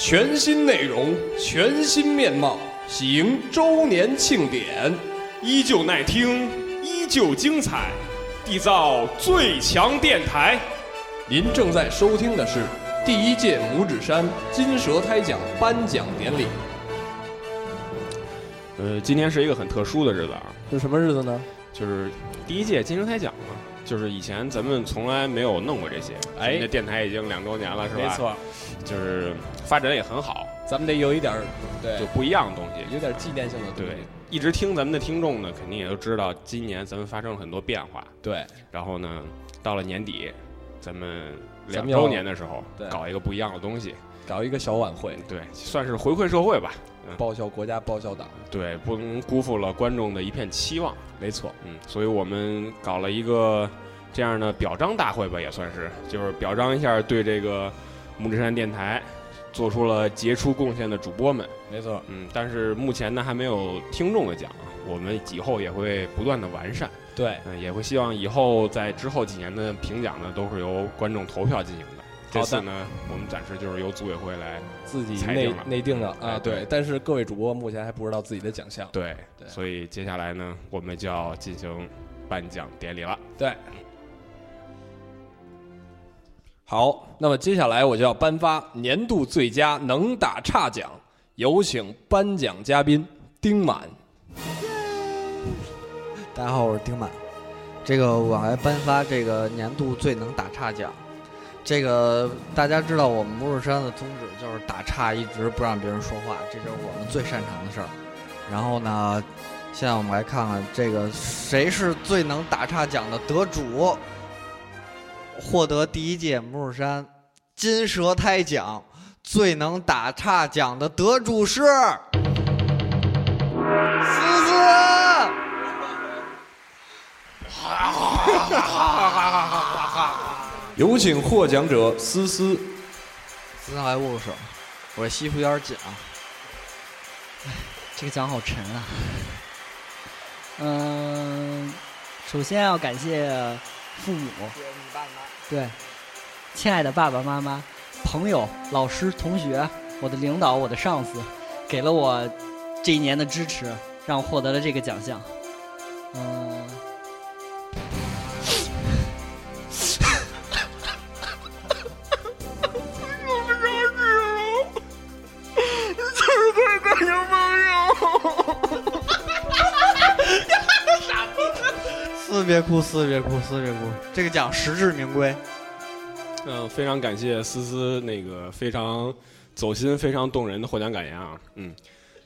全新内容，全新面貌，喜迎周年庆典，依旧耐听，依旧精彩，缔造最强电台。您正在收听的是第一届拇指山金蛇胎奖颁奖典礼。呃，今天是一个很特殊的日子啊，是什么日子呢？就是第一届金蛇胎奖嘛。就是以前咱们从来没有弄过这些，哎，那电台已经两周年了，是吧？没错，就是发展也很好。咱们得有一点儿，对，就不一样的东西，有点纪念性的。对，一直听咱们的听众呢，肯定也都知道，今年咱们发生了很多变化。对，然后呢，到了年底，咱们两周年的时候，搞一个不一样的东西，搞一个小晚会，对，算是回馈社会吧。报效国家，报效党，对，不能辜负了观众的一片期望。没错，嗯，所以我们搞了一个这样的表彰大会吧，也算是，就是表彰一下对这个木之山电台做出了杰出贡献的主播们。没错，嗯，但是目前呢还没有听众的奖，我们以后也会不断的完善。对，嗯，也会希望以后在之后几年的评奖呢，都是由观众投票进行的。这次呢，我们暂时就是由组委会来自己内内定的啊，对。但是各位主播目前还不知道自己的奖项，对，所以接下来呢，我们就要进行颁奖典礼了。对，好，那么接下来我就要颁发年度最佳能打差奖，有请颁奖嘉宾丁满。大家好，我是丁满，这个我来颁发这个年度最能打差奖。这个大家知道，我们木日山的宗旨就是打岔，一直不让别人说话，这就是我们最擅长的事儿。然后呢，现在我们来看看这个谁是最能打岔奖的得主，获得第一届木日山金蛇胎奖最能打岔奖的得主是思思。有请获奖者思思。思思来握个手，我这西服有点紧啊。哎，这个奖好沉啊。嗯，首先要感谢父母，对，亲爱的爸爸妈妈、朋友、老师、同学、我的领导、我的上司，给了我这一年的支持，让我获得了这个奖项。嗯。别哭，思别哭，思别哭。这个奖实至名归。嗯，非常感谢思思那个非常走心、非常动人的获奖感言啊。嗯，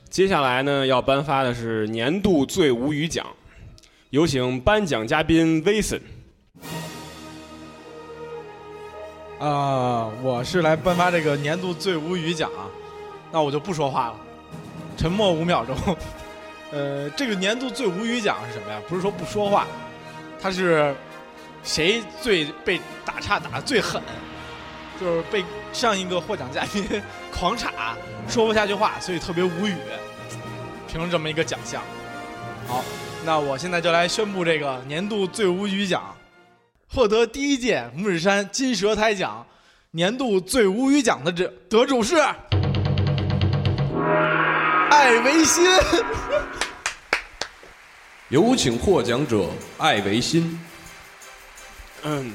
接下来呢要颁发的是年度最无语奖，有请颁奖嘉宾威森。啊，我是来颁发这个年度最无语奖啊，那我就不说话了，沉默五秒钟。呃，这个年度最无语奖是什么呀？不是说不说话。他是谁最被打岔打的最狠？就是被上一个获奖嘉宾狂插，说不下去话，所以特别无语，评了这么一个奖项。好，那我现在就来宣布这个年度最无语奖，获得第一届木日山金蛇胎奖年度最无语奖的这得主是艾维新。有请获奖者艾维新。嗯，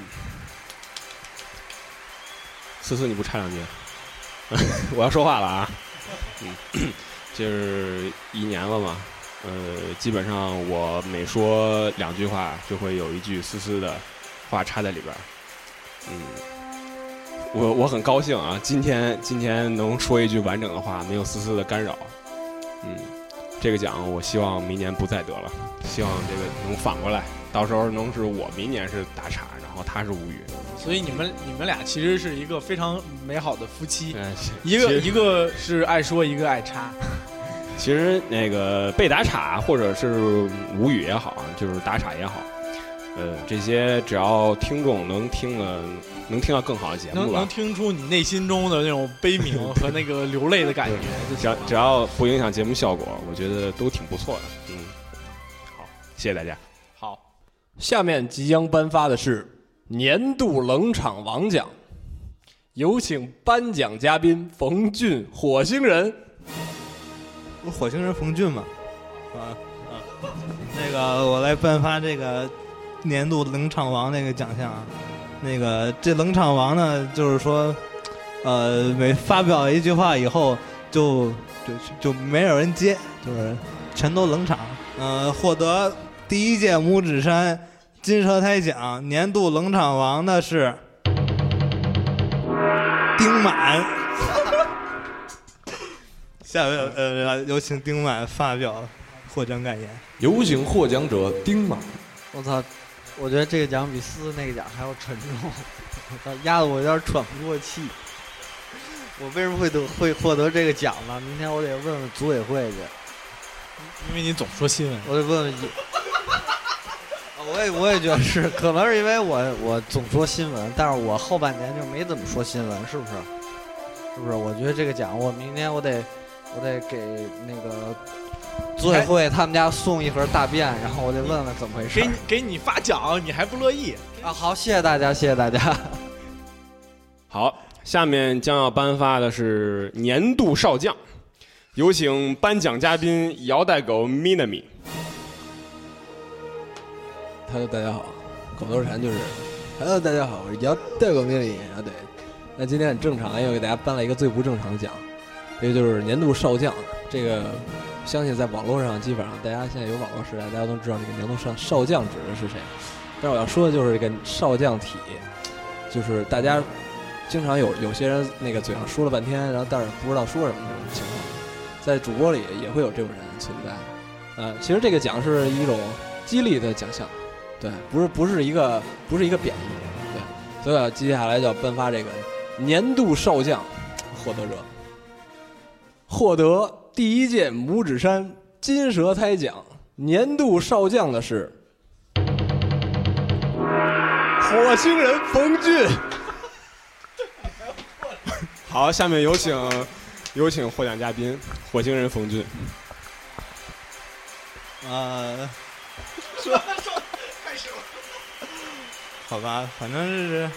思思，你不插两句？我要说话了啊！嗯，就是一年了嘛，呃，基本上我每说两句话，就会有一句思思的话插在里边嗯，我我很高兴啊，今天今天能说一句完整的话，没有思思的干扰。嗯。这个奖我希望明年不再得了，希望这个能反过来，到时候能是我明年是打岔，然后他是无语。所以你们你们俩其实是一个非常美好的夫妻，一个一个是爱说，一个爱插。其实那个被打岔或者是无语也好，就是打岔也好。呃，这些只要听众能听了，能听到更好的节目能能听出你内心中的那种悲鸣和那个流泪的感觉。只要只要不影响节目效果，我觉得都挺不错的。谢谢大家。好，下面即将颁发的是年度冷场王奖，有请颁奖嘉宾冯俊，火星人。不火星人冯俊嘛，啊啊，那个我来颁发这个年度冷场王那个奖项啊。那个这冷场王呢，就是说，呃，每发表一句话以后，就就就没有人接，就是全都冷场。呃，获得第一届拇指山金蛇胎奖年度冷场王的是丁满。下面呃，有请丁满发表获奖感言。有请获奖者丁满。我操！我觉得这个奖比思思那个奖还要沉重，我操，压得我有点喘不过气。我为什么会得会获得这个奖呢？明天我得问问组委会去。因为你总说新闻，我得问问。我也我也觉得是，可能是因为我我总说新闻，但是我后半年就没怎么说新闻，是不是？是不是？我觉得这个奖，我明天我得我得给那个。组委会他们家送一盒大便，然后我得问问怎么回事。给你给你发奖，你还不乐意啊？好，谢谢大家，谢谢大家。好，下面将要颁发的是年度少将，有请颁奖嘉宾姚代狗 Minami。Hello，大家好，口头禅就是 Hello，大家好，我是摇带狗 Minami 啊。对，那今天很正常，因为我给大家颁了一个最不正常的奖，这个就是年度少将，这个。相信在网络上，基本上大家现在有网络时代，大家都知道这个年度少少将指的是谁。但是我要说的就是这个少将体，就是大家经常有有些人那个嘴上说了半天，然后但是不知道说什么这种情况，在主播里也会有这种人存在。呃，其实这个奖是一种激励的奖项，对，不是不是一个不是一个贬义，对。所以接下来就要颁发这个年度少将获得者，获得。第一届拇指山金蛇胎奖年度少将的是火星人冯俊。好，下面有请有请获奖嘉宾火星人冯俊。啊，说说开始好吧，反正是，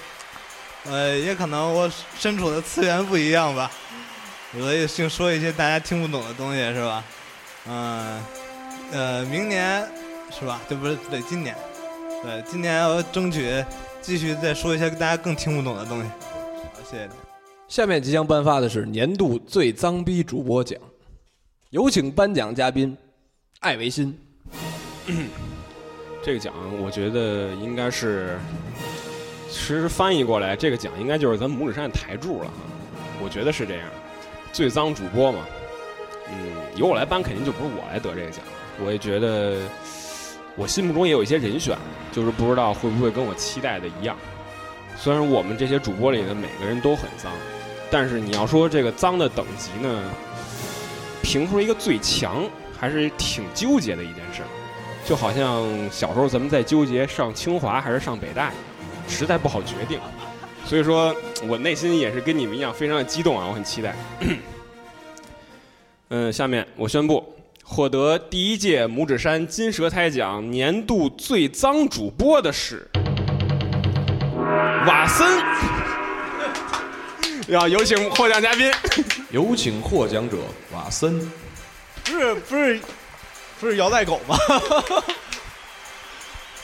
呃，也可能我身处的次元不一样吧。我也净说一些大家听不懂的东西，是吧？嗯，呃，明年是吧？这，不是对，今年，对，今年我争取继续再说一些大家更听不懂的东西。好，谢谢大家。下面即将颁发的是年度最脏逼主播奖，有请颁奖嘉宾艾维新。这个奖我觉得应该是，其实翻译过来，这个奖应该就是咱拇指山的台柱了哈。我觉得是这样。最脏主播嘛，嗯，由我来颁，肯定就不是我来得这个奖。我也觉得，我心目中也有一些人选，就是不知道会不会跟我期待的一样。虽然我们这些主播里的每个人都很脏，但是你要说这个脏的等级呢，评出一个最强，还是挺纠结的一件事。就好像小时候咱们在纠结上清华还是上北大，实在不好决定。所以说 我内心也是跟你们一样非常的激动啊，我很期待。嗯，下面我宣布获得第一届拇指山金蛇胎奖年度最脏主播的是瓦森。要有请获奖嘉宾，有请获奖者瓦森。不是不是不不是摇带狗吗？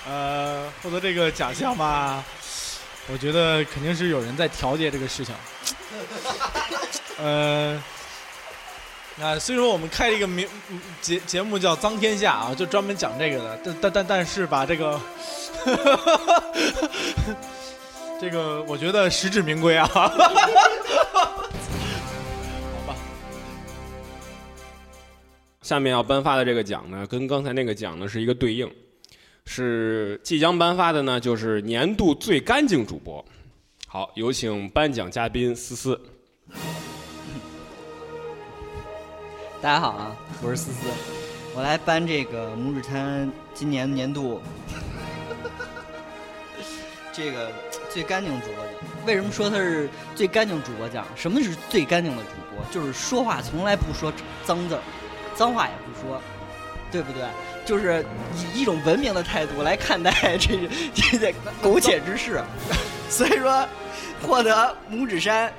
呃，获得这个奖项吧。我觉得肯定是有人在调节这个事情。呃，那虽说我们开了一个名节节目叫《脏天下》啊，就专门讲这个的，但但但但是吧，这个，这个我觉得实至名归啊。下面要颁发的这个奖呢，跟刚才那个奖呢是一个对应。是即将颁发的呢，就是年度最干净主播。好，有请颁奖嘉宾思思。大家好啊，我是思思，我来颁这个拇指滩今年年度 这个最干净主播奖。为什么说他是最干净主播奖？什么是最干净的主播？就是说话从来不说脏字儿，脏话也不说。对不对？就是以一种文明的态度来看待这这这苟且之事。所以说，获得拇指山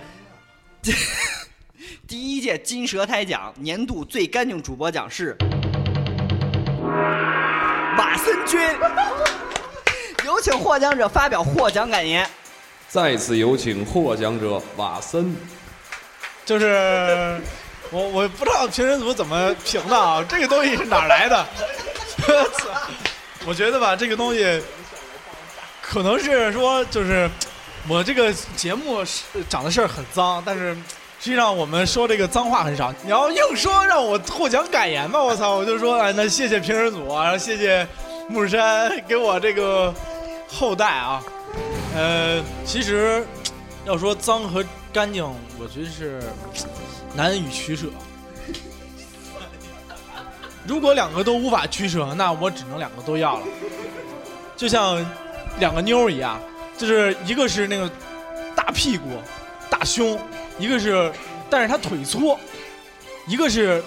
第一届金蛇胎奖年度最干净主播奖是瓦森君。有请获奖者发表获奖感言。再次有请获奖者瓦森。就是我我不知道评审组怎么评的啊，这个东西是哪来的？我操！我觉得吧，这个东西可能是说，就是我这个节目是讲的事儿很脏，但是实际上我们说这个脏话很少。你要硬说让我获奖感言吧，我操，我就说，哎，那谢谢评审组啊，然后谢谢木山给我这个后代啊。呃，其实要说脏和干净，我觉得是难以取舍。如果两个都无法取舍，那我只能两个都要了。就像两个妞一样，就是一个是那个大屁股、大胸，一个是，但是她腿粗；一个是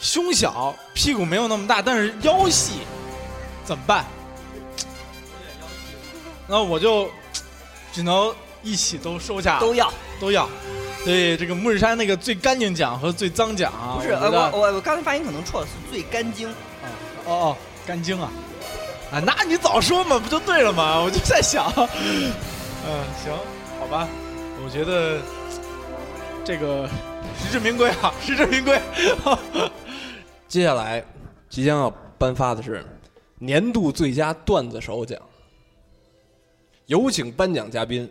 胸小、屁股没有那么大，但是腰细，怎么办？那我就只能一起都收下，都要都要。所以这个木日山那个最干净奖和最脏奖啊，不是，呃，我我我刚才发音可能错了，是最干净。哦哦哦，干净啊！啊，那你早说嘛，不就对了吗？我就在想，嗯，行，好吧，我觉得这个实至名归啊，实至名归。接下来即将要颁发的是年度最佳段子手奖，有请颁奖嘉宾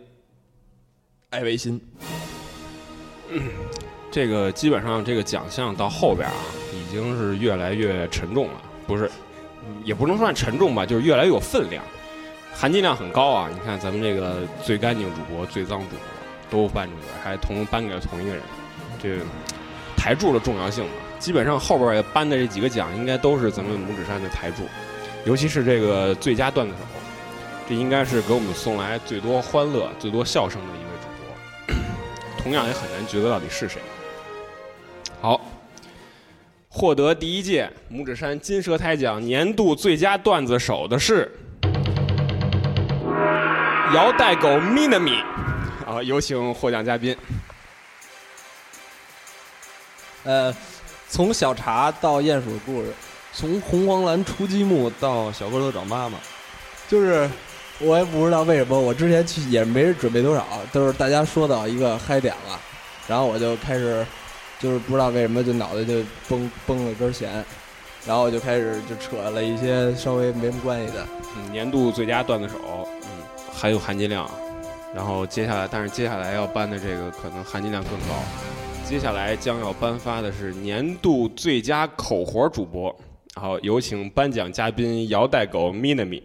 艾维新。这个基本上这个奖项到后边啊，已经是越来越沉重了，不是，也不能算沉重吧，就是越来越有分量，含金量很高啊。你看咱们这个最干净主播、最脏主播都颁出去，还同颁给了同一个人，这台柱的重要性嘛。基本上后边也颁的这几个奖，应该都是咱们拇指山的台柱，尤其是这个最佳段子手，这应该是给我们送来最多欢乐、最多笑声的一。同样也很难觉得到底是谁。好，获得第一届拇指山金蛇胎奖年度最佳段子手的是姚代狗 Minami。啊，有请获奖嘉宾。呃，从小茶到鼹鼠的故事，从红黄蓝出积木到小蝌蚪找妈妈，就是我也不知道为什么，我之前去也没准备多少，都是大家说到一个嗨点了，然后我就开始，就是不知道为什么就脑袋就崩崩了根弦，然后我就开始就扯了一些稍微没什么关系的，嗯，年度最佳段子手，嗯，很有含金量。然后接下来，但是接下来要颁的这个可能含金量更高。接下来将要颁发的是年度最佳口活主播。好，有请颁奖嘉宾姚带狗 Minami。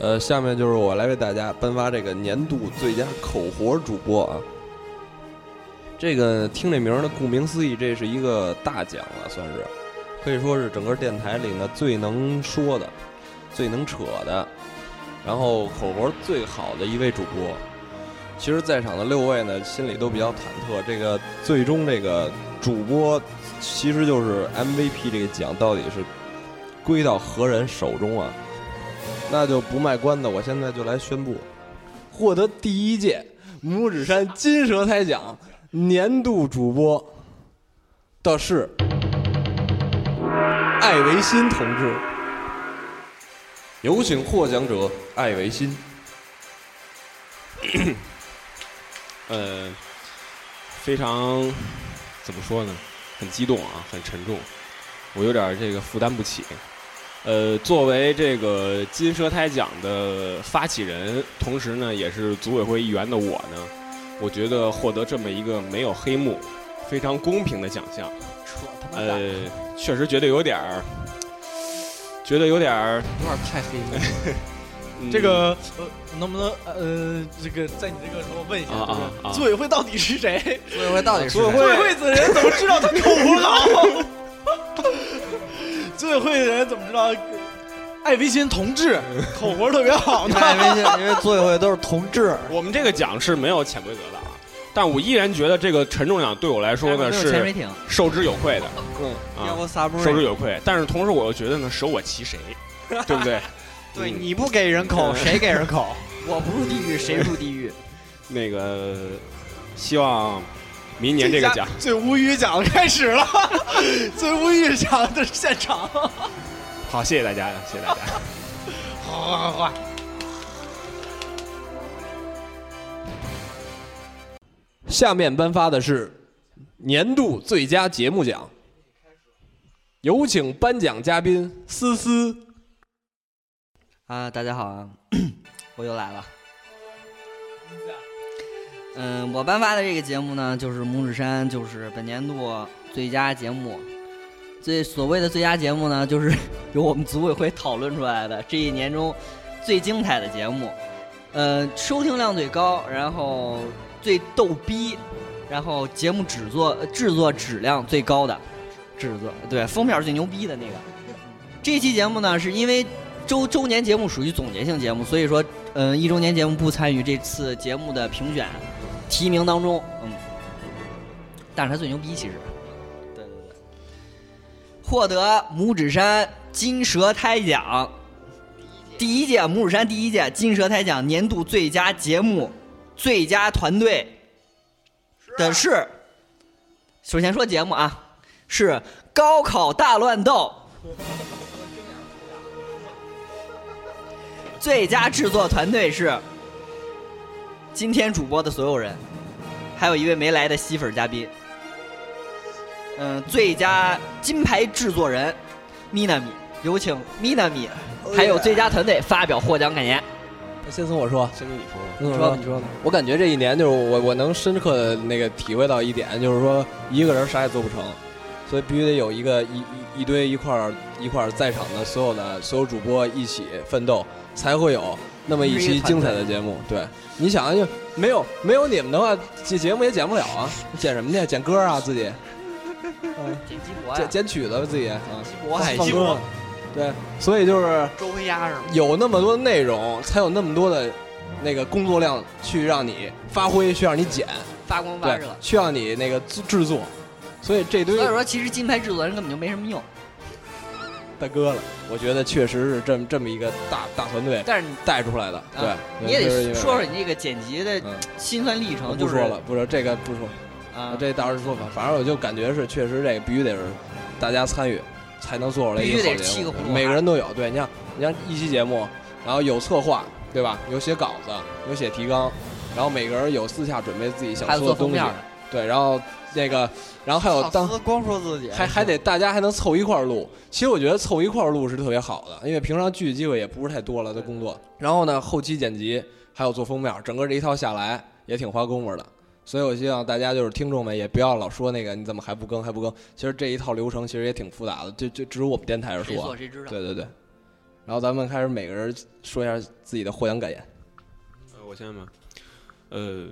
呃，下面就是我来为大家颁发这个年度最佳口活主播啊。这个听这名儿呢，顾名思义，这是一个大奖了，算是可以说是整个电台里呢最能说的、最能扯的，然后口活最好的一位主播。其实，在场的六位呢，心里都比较忐忑。这个最终这个主播，其实就是 MVP 这个奖到底是归到何人手中啊？那就不卖关子，我现在就来宣布，获得第一届拇指山金蛇胎奖年度主播的是艾维新同志。有请获奖者艾维新。呃，非常怎么说呢？很激动啊，很沉重，我有点这个负担不起。呃，作为这个金蛇胎奖的发起人，同时呢也是组委会一员的我呢，我觉得获得这么一个没有黑幕、非常公平的奖项，呃，确实觉得有点儿，觉得有点儿有点太黑了。嗯这个呃，能不能呃，这个在你这个时候问一下，啊啊就是啊组委会到底是谁？组委会到底是谁组委会的人怎么知道他口活好？组委会的人怎么知道艾维新同志 口活特别好呢？艾维新，因为组委会都是同志，我们这个奖是没有潜规则的啊，但我依然觉得这个沉重奖对我来说呢是，受之有愧的，嗯，啊，我撒不受之有愧。但是同时我又觉得呢，舍我其谁，对不对？对，嗯你不给人口，嗯谁给人口？我不入地狱谁入地狱？那个希望明年这个奖，最无语奖开始了，最无语奖的现场。好，谢谢大家，谢谢大家。好好好好。下面颁发的是年度最佳节目奖，有请颁奖嘉宾思思。啊，大家好啊，我又来了。嗯，我颁发的这个节目呢，就是《拇指山》，就是本年度最佳节目。最所谓的最佳节目呢，就是由我们组委会讨论出来的这一年中最精彩的节目。呃，收听量最高，然后最逗逼，然后节目制作制作质量最高的制作，对封面最牛逼的那个。这期节目呢，是因为周周年节目属于总结性节目，所以说，嗯、一周年节目不参与这次节目的评选提名当中，嗯，但是他最牛逼，其实，对对对，获得拇指山金蛇胎奖，第一届拇指山第一届金蛇胎奖年度最佳节目、最佳团队的是，首先说节目啊，是高考大乱斗。最佳制作团队是今天主播的所有人，还有一位没来的吸粉嘉宾。嗯，最佳金牌制作人 Minami，有请 Minami，还有最佳团队发表获奖感言。先从我说，先从你说吧。你你说吧，你说吧。我感觉这一年就是我我能深刻的那个体会到一点，就是说一个人啥也做不成，所以必须得有一个一一一堆一块儿一块儿在场的所有的所有主播一起奋斗，才会有那么一期精彩的节目。对，你想啊，就没有没有你们的话，这节目也剪不了啊，剪什么去？剪歌啊，自己剪辑博呀，剪剪曲子自己啊，渤海西放歌。对，所以就是周黑鸭是吗？有那么多的内容，才有那么多的那个工作量去让你发挥，去让你剪。发光发对热。，需要你那个制制作，所以这堆所以说，其实金牌制作人根本就没什么用。大哥了，我觉得确实是这么这么一个大大团队但是你带出来的，对啊，你也得说说你这个剪辑的嗯，辛酸历程，不说了，不说这个不说，啊，这到时候说吧，反正我就感觉是确实这个必须得是大家参与才能做出来一个好节目。每个人都有，对，你像你像一期节目，然后有策划，对吧？有写稿子，有写提纲，然后每个人有私下准备自己想还有说的东西对，然后那个，然后还有当光说自己，还还得大家还能凑一块儿录。其实我觉得凑一块儿录是特别好的，因为平常聚的机会也不是太多了的工作。然后呢，后期剪辑还有做封面，整个这一套下来也挺花功夫的。所以我希望大家就是听众们也不要老说那个你怎么还不更还不更。其实这一套流程其实也挺复杂的，就就只有我们电台是说谁知道。对对对。然后咱们开始每个人说一下自己的获奖感言。呃，我先吧。呃，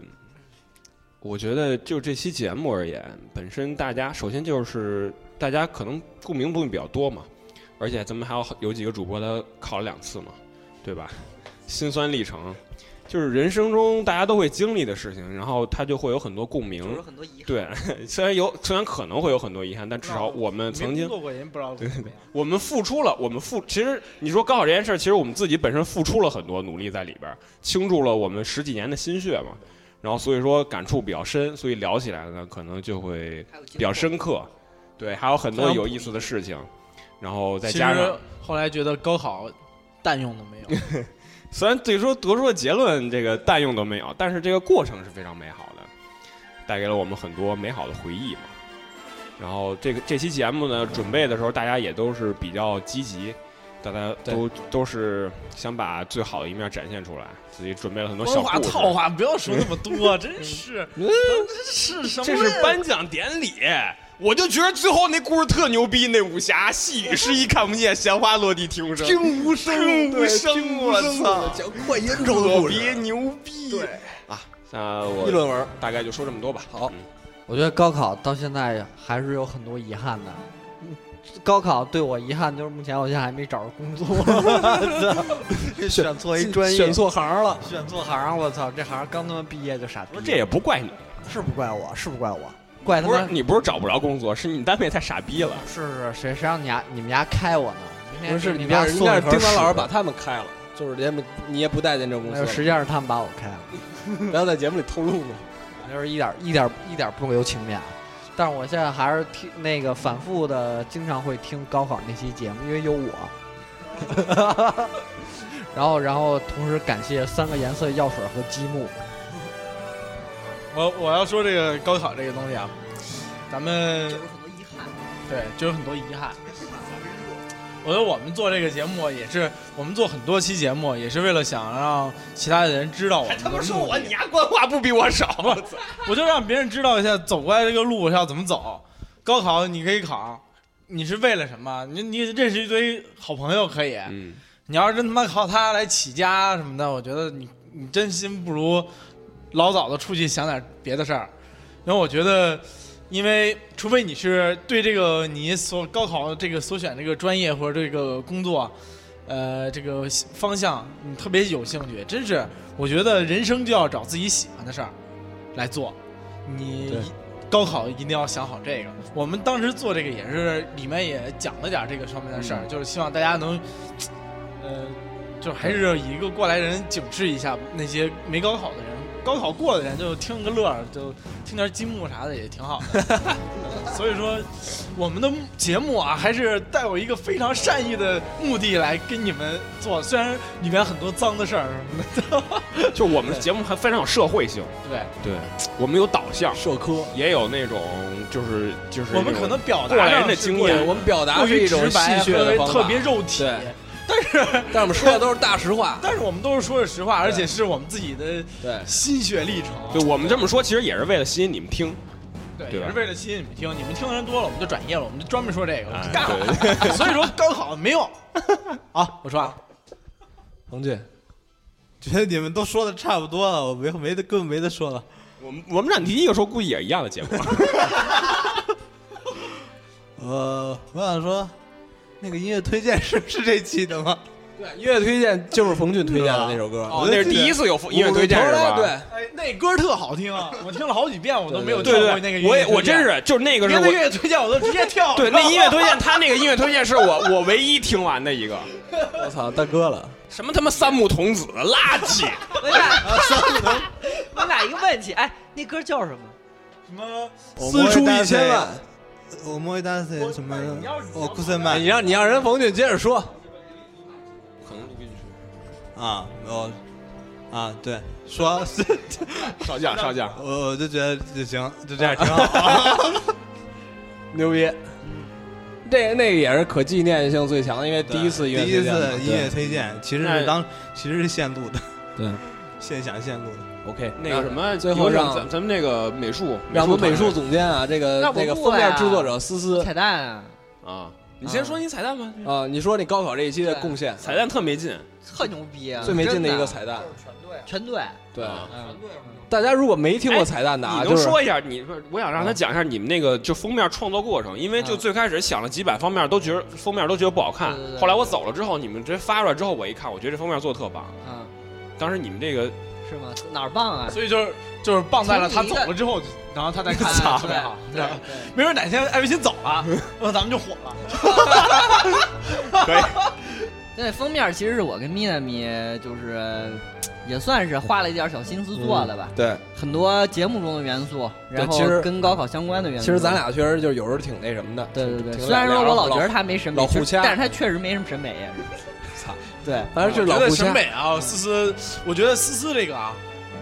我觉得就这期节目而言，本身大家首先就是大家可能共鸣部分比较多嘛，而且咱们还有有几个主播他考了两次嘛，对吧？心酸历程就是人生中大家都会经历的事情，然后他就会有很多共鸣就是。很多遗憾。对，虽然有虽然可能会有很多遗憾，但至少我们曾经做过人不知道怎么样。我们付出了，我们付，其实你说高考这件事儿，其实我们自己本身付出了很多努力在里边儿，倾注了我们十几年的心血嘛。然后所以说感触比较深，所以聊起来呢，可能就会比较深刻。对，还有很多有意思的事情，然后再加上实，后来觉得高考蛋用都没有，虽然最终得出的结论这个蛋用都没有，但是这个过程是非常美好的，带给了我们很多美好的回忆嘛。然后这个这期节目呢，准备的时候大家也都是比较积极，大家都都是想把最好的一面展现出来，自己准备了很多小官话故事。套话不要说那么多，真是，这是什么？这是颁奖典礼，我就觉得最后那故事特牛逼，那武侠细雨湿衣看不见，闲花落地听无声，听无声听无声，我操，讲快烟抽的特故事别牛逼。对啊，那我议论文。大概就说这么多吧。好嗯我觉得高考到现在还是有很多遗憾的。高考对我遗憾就是目前我现在还没找着工作，选错一专业，选错行了。选错行，我操，这行刚他妈毕业就傻逼。不是这也不怪你，是不怪我，是不怪我，怪他不是妈你不是找不着工作，是你单位太傻逼了。是是谁谁让你家你们家开我呢？明天不是，你们家你应该是盒丁凡老师把他们开了，就是人家你也不待见这公司实际上是他们把我开了，了，不要在节目里透露呢。就是一点一点一点不留情面。但是我现在还是听那个反复的，经常会听高考那期节目，因为有我。然后，然后同时感谢三个颜色药水和积木。我我要说这个高考这个东西啊，咱们有很多遗憾。对就有很多遗憾。我觉得我们做这个节目也是，我们做很多期节目也是为了想让其他的人知道我们说我，你。丫官话不比我少。我就让别人知道一下走过来这个路是要怎么走。高考你可以考，你是为了什么？你你认识一堆好朋友可以，嗯，你要是真他妈靠他来起家什么的，我觉得你你真心不如老早的出去想点别的事儿。因为我觉得，因为除非你是对这个你所高考这个所选这个专业或者这个工作，呃，这个方向你特别有兴趣，真是我觉得人生就要找自己喜欢的事儿来做。你高考一定要想好这个。我们当时做这个也是里面也讲了点这个方面的事儿，就是希望大家能，呃，就还是以一个过来人警示一下那些没高考的人。高考过的人就听个乐儿，就听点积木啥的也挺好的。所以说，我们的节目啊，还是带有一个非常善意的目的来跟你们做，虽然里面很多脏的事儿什么的。就我们的节目还非常有社会性，对，对我们有导向，社科，也有那种就是就是我们可能表达过来人的经验。我们表达过于是一种直白戏谑的和方法。特别肉体。对但是 但我们说的都是大实话。但是我们都是说的实话，而且是我们自己的对，心血历程。对我们这么说，其实也是为了吸引你们听。对，对也是为了吸引你们听。你们听的人多了，我们就转业了，我们就专门说这个，我们哎干了。所以说高考没用。好，我说完了。彭俊，觉得你们都说的差不多了，我没没得根本没得说了。我们我们俩第一个说估计也一样的结果。呃，我想说，那个音乐推荐是是这期的吗？对，音乐推荐就是冯俊推荐的那首歌。哦，那是第一次有音乐推荐是吧？对，哎，那歌特好听啊！我听了好几遍，我都没有对对跳过那个对，我也我真是，就是那个是音乐推荐我都直接跳。对那音乐推荐，他那个音乐推荐是我我唯一听完的一个。我操，大哥了，什么他妈三木童子垃圾！我俩，我俩一个问题，哎，那歌叫什么？什么？私出一千万。我摸一大岁什么？我库森哎曼你让你让人冯俊接着说。可能录进去。啊，我啊，对，说 少讲少讲。我我就觉得就行，就这样挺好。牛逼。这那个也是可纪念性最强的，因为第一次音乐第一推荐嘛次音乐推荐，其实是当其实是现录的，对现想现录的。对，OK，那个什么，最后让咱咱们那个美术，让我们美术总监啊，这个这个封面制作者思思彩蛋啊，啊，你先说你彩蛋吧。啊，你说你高考这一期的贡献，彩蛋特没劲，特牛逼啊！最没劲的一个彩蛋，全对，全对，啊嗯，大家如果没听过彩蛋的啊，你能就说一下？你说，我想让他讲一下你们那个就封面创作过程，因为就嗯最开始想了几百方面，都觉得封面都觉得不好看对对。对后来我走了之后，你们直接发出来之后，我一看，我觉得这封面做的特棒。嗯，当时你们这个是吗？哪儿棒啊？所以就是就是棒在了他走了之后，然后他再看啊特别好，对对，没准哪天艾维新走了，那咱们就火了。可以，对，封面其实是我跟咪娜咪就是也算是花了一点小心思做的吧，对，很多节目中的元素，然后跟高考相关的元素。其实咱俩确实就是有时候挺那什么的，对对对，虽然说我老觉得他，没审美，老互掐但是他确实没什么审美呀。操，对，反正就是我觉得。审美啊，思思，我觉得思思这个啊，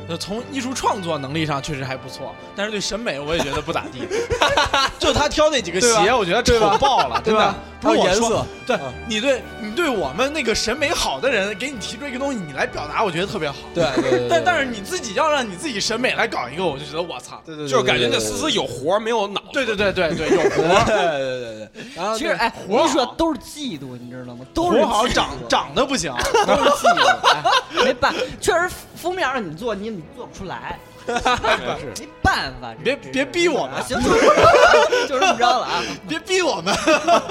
呃从艺术创作能力上确实还不错，但是对审美我也觉得不咋地。就他挑那几个鞋，我觉得丑爆了，真的对吧。不是颜色，对嗯你对你对我们那个审美好的人，给你提出一个东西，你来表达，我觉得特别好。对对对，但但是你自己要让你自己审美来搞一个，我就觉得我操。对对，就是感觉那思思有活没有脑子。对对对对对，有 活对，对对对对。然后其实哎，我跟你说都是嫉妒，你知道吗？都是活好，嫉妒长长得不行。都是嫉妒，哎没办，确实封面让你做，你你做不出来。没办法，别别逼我们啊行，就这么着就这么着了啊！别逼我们，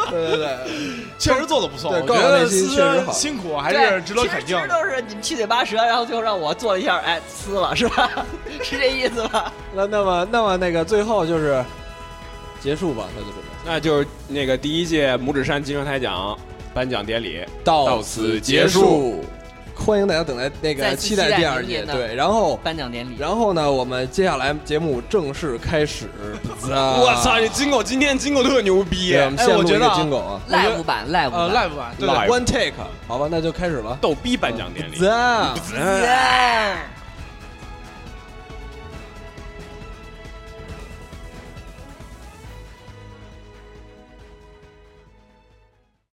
对对对，确实做的不错，对我觉得高考内心思确实好辛苦还是值得肯定的。其实都是你们七嘴八舌，然后最后让我做一下，哎，撕了是吧？是这意思吧？那那么那么那个最后就是结束吧，那就准备那就是那个第一届拇指山金声台奖颁奖典礼到到此结束。欢迎大家等待那个期待第二届，明年的对，然后颁奖典礼，然后呢，我们接下来节目正式开始。我操，这金狗今天金狗特牛逼对，我们先录一个哎我觉得啊金狗啊。live 版 live 呃版，，live 版，对对 Live，one take，好吧，那就开始了。逗逼颁奖典礼。